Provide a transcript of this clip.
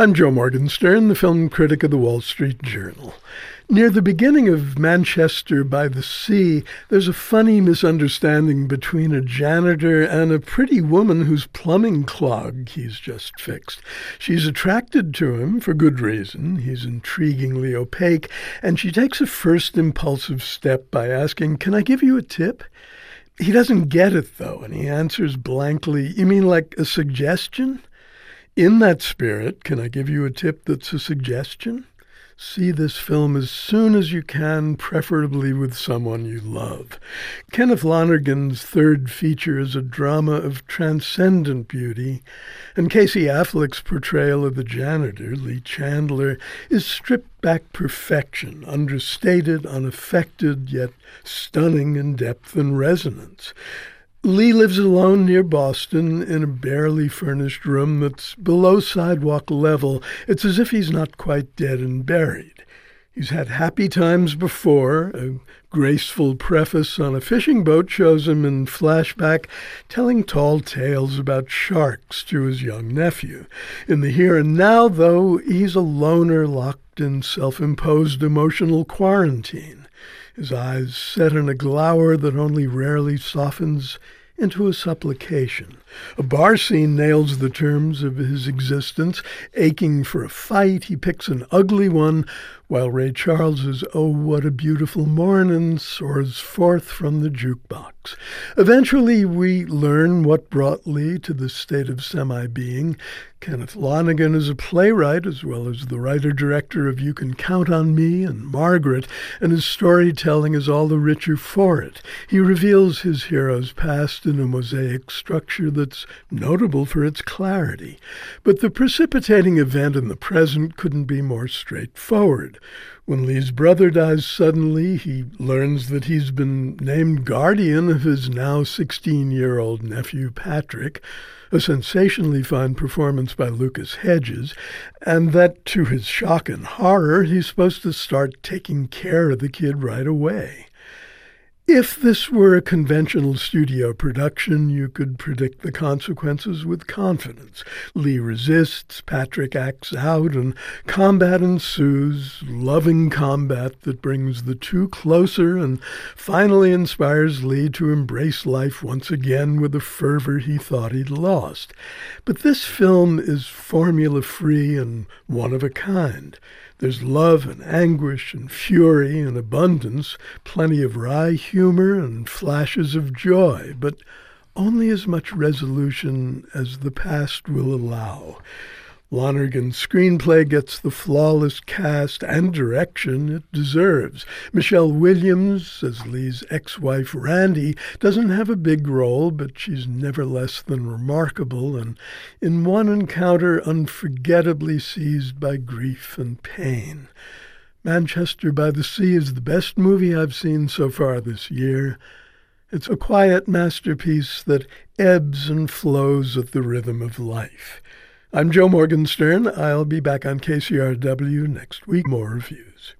I'm Joe Morgenstern, the film critic of the Wall Street Journal. Near the beginning of Manchester by the Sea, there's a funny misunderstanding between a janitor and a pretty woman whose plumbing clog he's just fixed. She's attracted to him for good reason. He's intriguingly opaque, and she takes a first impulsive step by asking, Can I give you a tip? He doesn't get it, though, and he answers blankly, You mean like a suggestion? In that spirit, can I give you a tip that's a suggestion? See this film as soon as you can, preferably with someone you love. Kenneth Lonergan's third feature is a drama of transcendent beauty, and Casey Affleck's portrayal of the janitor, Lee Chandler, is stripped back perfection, understated, unaffected, yet stunning in depth and resonance. Lee lives alone near Boston in a barely furnished room that's below sidewalk level. It's as if he's not quite dead and buried. He's had happy times before. A graceful preface on a fishing boat shows him in flashback telling tall tales about sharks to his young nephew. In the here and now, though, he's a loner locked in self imposed emotional quarantine his eyes set in a glower that only rarely softens into a supplication. A bar scene nails the terms of his existence. Aching for a fight, he picks an ugly one, while Ray Charles's Oh, What a Beautiful Morning soars forth from the jukebox. Eventually, we learn what brought Lee to this state of semi being. Kenneth Lonergan is a playwright as well as the writer director of You Can Count on Me and Margaret, and his storytelling is all the richer for it. He reveals his hero's past in a mosaic structure that's notable for its clarity. But the precipitating event in the present couldn't be more straightforward. When Lee's brother dies suddenly, he learns that he's been named guardian of his now 16 year old nephew, Patrick, a sensationally fine performance by Lucas Hedges, and that to his shock and horror, he's supposed to start taking care of the kid right away. If this were a conventional studio production, you could predict the consequences with confidence. Lee resists, Patrick acts out, and combat ensues, loving combat that brings the two closer and finally inspires Lee to embrace life once again with a fervor he thought he'd lost. But this film is formula free and one of a kind. There's love and anguish and fury and abundance, plenty of wry humor and flashes of joy, but only as much resolution as the past will allow. Lonergan's screenplay gets the flawless cast and direction it deserves. Michelle Williams, as Lee's ex-wife Randy, doesn't have a big role, but she's never less than remarkable and in one encounter unforgettably seized by grief and pain. Manchester by the Sea is the best movie I've seen so far this year. It's a quiet masterpiece that ebbs and flows at the rhythm of life. I'm Joe Morgenstern. I'll be back on KCRW next week. More reviews.